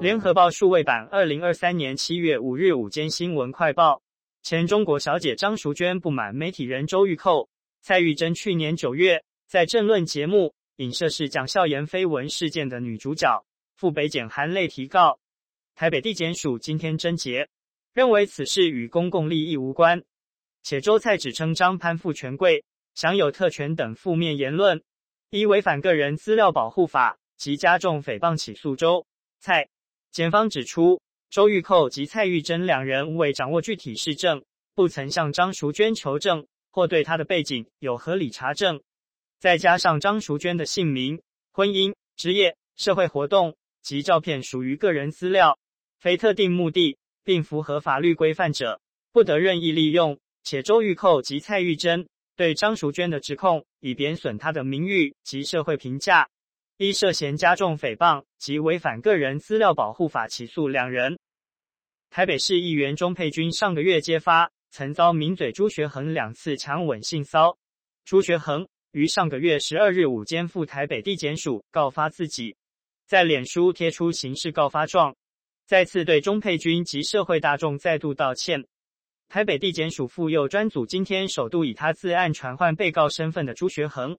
联合报数位版，二零二三年七月五日午间新闻快报：前中国小姐张淑娟不满媒体人周玉蔻、蔡玉珍去年九月在政论节目影射是讲笑言绯闻事件的女主角，赴北检含泪提告。台北地检署今天侦结，认为此事与公共利益无关，且周蔡指称张攀附权贵、享有特权等负面言论，依违反个人资料保护法及加重诽谤起诉周蔡。检方指出，周玉蔻及蔡玉珍两人未掌握具体事证，不曾向张淑娟求证或对她的背景有合理查证，再加上张淑娟的姓名、婚姻、职业、社会活动及照片属于个人资料。非特定目的，并符合法律规范者，不得任意利用。且周玉蔻及蔡玉珍对张淑娟的指控，以贬损她的名誉及社会评价，一涉嫌加重诽谤及违反个人资料保护法起诉两人。台北市议员钟沛君上个月揭发，曾遭名嘴朱学恒两次强吻性骚。朱学恒于上个月十二日午间赴台北地检署告发自己，在脸书贴出刑事告发状。再次对钟沛君及社会大众再度道歉。台北地检署妇幼专组今天首度以他自案传唤被告身份的朱学恒，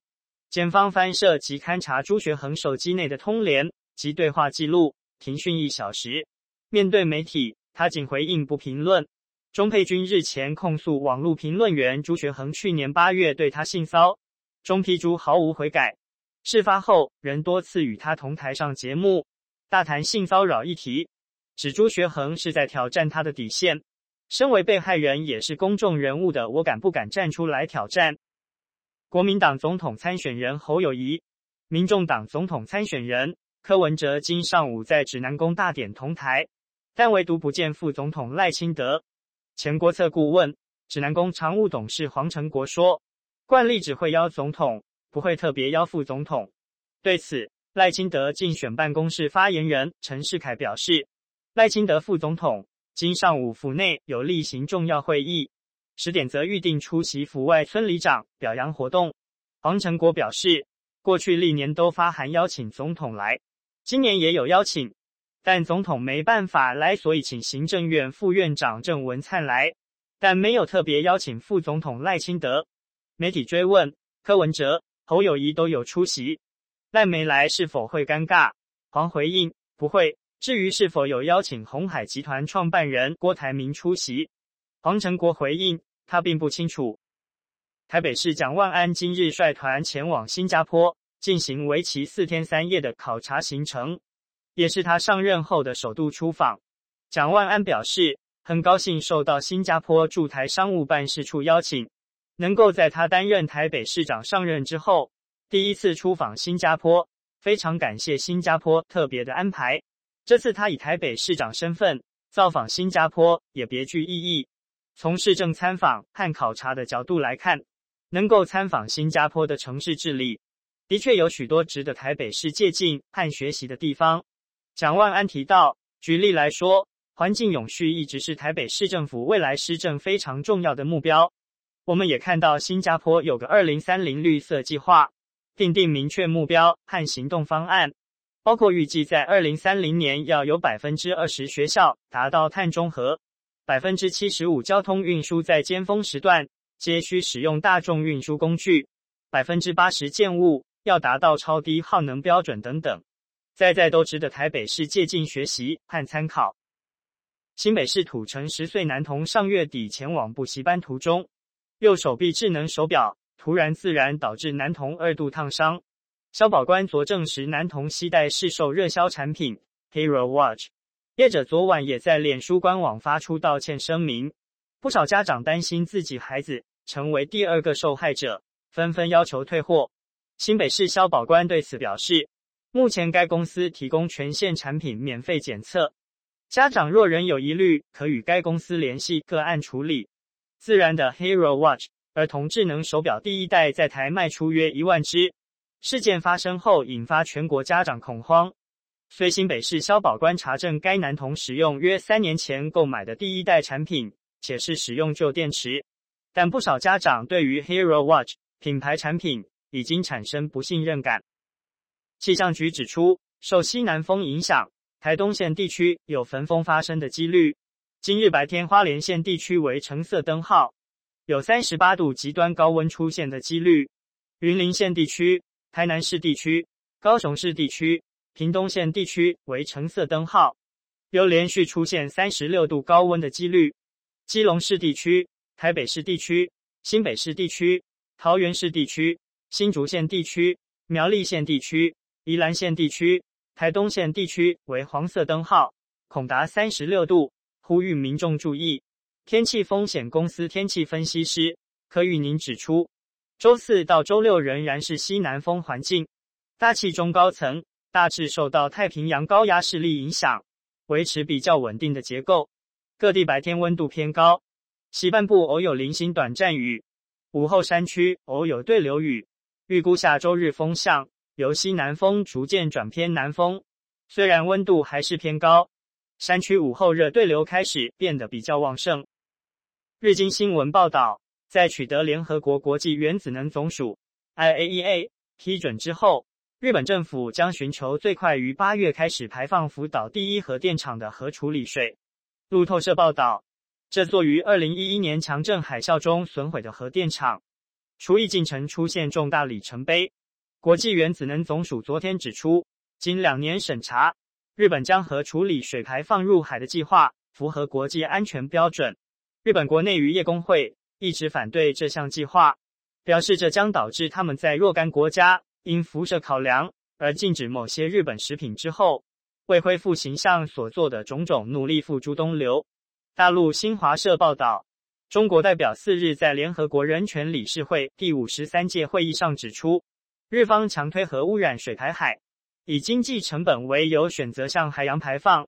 检方翻摄及勘查朱学恒手机内的通联及对话记录，停讯一小时。面对媒体，他仅回应不评论。钟沛君日前控诉网络评论员朱学恒去年八月对他性骚，钟沛君毫无悔改。事发后，仍多次与他同台上节目，大谈性骚扰议题。指朱学恒是在挑战他的底线，身为被害人也是公众人物的我敢不敢站出来挑战？国民党总统参选人侯友谊、民众党总统参选人柯文哲今上午在指南宫大典同台，但唯独不见副总统赖清德。前国策顾问、指南宫常务董事黄成国说：“惯例只会邀总统，不会特别邀副总统。”对此，赖清德竞选办公室发言人陈世凯表示。赖清德副总统今上午府内有例行重要会议，十点则预定出席府外村里长表扬活动。黄成国表示，过去历年都发函邀请总统来，今年也有邀请，但总统没办法来，所以请行政院副院长郑文灿来，但没有特别邀请副总统赖清德。媒体追问柯文哲、侯友谊都有出席，赖没来是否会尴尬？黄回应不会。至于是否有邀请鸿海集团创办人郭台铭出席，黄成国回应他并不清楚。台北市蒋万安今日率团前往新加坡进行为期四天三夜的考察行程，也是他上任后的首度出访。蒋万安表示很高兴受到新加坡驻台商务办事处邀请，能够在他担任台北市长上任之后第一次出访新加坡，非常感谢新加坡特别的安排。这次他以台北市长身份造访新加坡也别具意义。从市政参访和考察的角度来看，能够参访新加坡的城市治理，的确有许多值得台北市借鉴和学习的地方。蒋万安提到，举例来说，环境永续一直是台北市政府未来施政非常重要的目标。我们也看到新加坡有个二零三零绿色计划，订定明确目标和行动方案。包括预计在二零三零年要有百分之二十学校达到碳中和，百分之七十五交通运输在尖峰时段皆需使用大众运输工具，百分之八十建物要达到超低耗能标准等等，在在都值得台北市借鉴学习和参考。新北市土城十岁男童上月底前往补习班途中，右手臂智能手表突然自燃，导致男童二度烫伤。消保官昨证实，男童携带市售热销产品 Hero Watch，业者昨晚也在脸书官网发出道歉声明。不少家长担心自己孩子成为第二个受害者，纷纷要求退货。新北市消保官对此表示，目前该公司提供全线产品免费检测，家长若仍有疑虑，可与该公司联系个案处理。自然的 Hero Watch 儿童智能手表第一代在台卖出约一万只。事件发生后，引发全国家长恐慌。虽新北市消保官查证该男童使用约三年前购买的第一代产品，且是使用旧电池，但不少家长对于 Hero Watch 品牌产品已经产生不信任感。气象局指出，受西南风影响，台东县地区有焚风发生的几率。今日白天花莲县地区为橙色灯号，有三十八度极端高温出现的几率。云林县地区、台南市地区、高雄市地区、屏东县地区为橙色灯号，有连续出现三十六度高温的几率。基隆市地区、台北市地区、新北市地区、桃园市地区、新竹县地区、苗栗县地区、宜兰县地区、台东县地区为黄色灯号，恐达三十六度，呼吁民众注意。天气风险公司天气分析师柯玉宁指出，周四到周六仍然是西南风环境，大气中高层大致受到太平洋高压势力影响，维持比较稳定的结构。各地白天温度偏高，西半部偶有零星短暂雨，午后山区偶有对流雨。预估下周日风向由西南风逐渐转偏南风，虽然温度还是偏高，山区午后热对流开始变得比较旺盛。日经新闻报道，在取得联合国国际原子能总署 （IAEA） 批准之后，日本政府将寻求最快于八月开始排放福岛第一核电厂的核处理水。路透社报道，这座于二零一一年强震海啸中损毁的核电厂，除役进程出现重大里程碑。国际原子能总署昨天指出，经两年审查，日本将核处理水排放入海的计划符合国际安全标准。日本国内渔业工会一直反对这项计划，表示这将导致他们在若干国家因辐射考量而禁止某些日本食品之后。为恢复形象所做的种种努力付诸东流。大陆新华社报道，中国代表四日在联合国人权理事会第五十三届会议上指出，日方强推核污染水排海，以经济成本为由选择向海洋排放，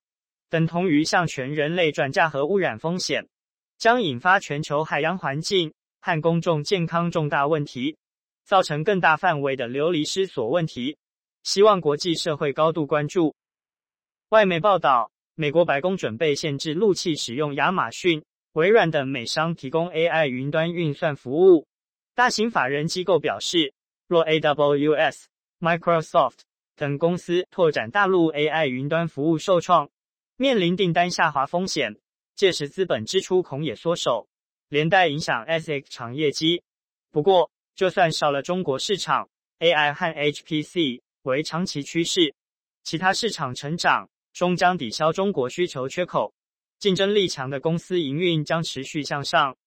等同于向全人类转嫁核污染风险，将引发全球海洋环境和公众健康重大问题，造成更大范围的流离失所问题。希望国际社会高度关注。外媒报道，美国白宫准备限制陆企使用亚马逊、微软等美商提供 AI 云端运算服务。大型法人机构表示，若 AWS、Microsoft 等公司拓展大陆 AI 云端服务受创，面临订单下滑风险，届时资本支出恐也缩手，连带影响 ASIC 厂业绩。不过，就算少了中国市场，AI 和 HPC 为长期趋势，其他市场成长。终将抵消中国需求缺口，竞争力强的公司营运将持续向上。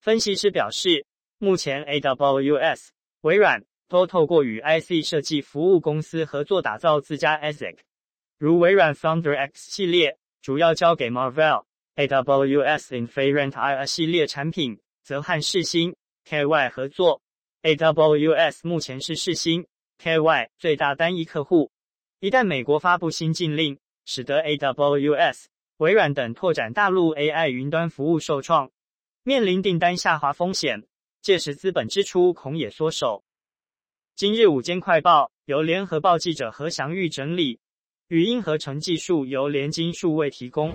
分析师表示，目前 AWS、微软都透过与 IC 设计服务公司合作打造自家 ASIC，如微软 Thunder X 系列主要交给 Marvell，AWS Inference I 系列产品则和世芯 KY 合作。AWS 目前是世芯 KY 最大单一客户，一旦美国发布新禁令，使得 AWS、微软等拓展大陆 AI 云端服务受创，面临订单下滑风险，届时资本支出恐也缩手。今日午间快报由联合报记者何祥玉整理，语音合成技术由联金数位提供。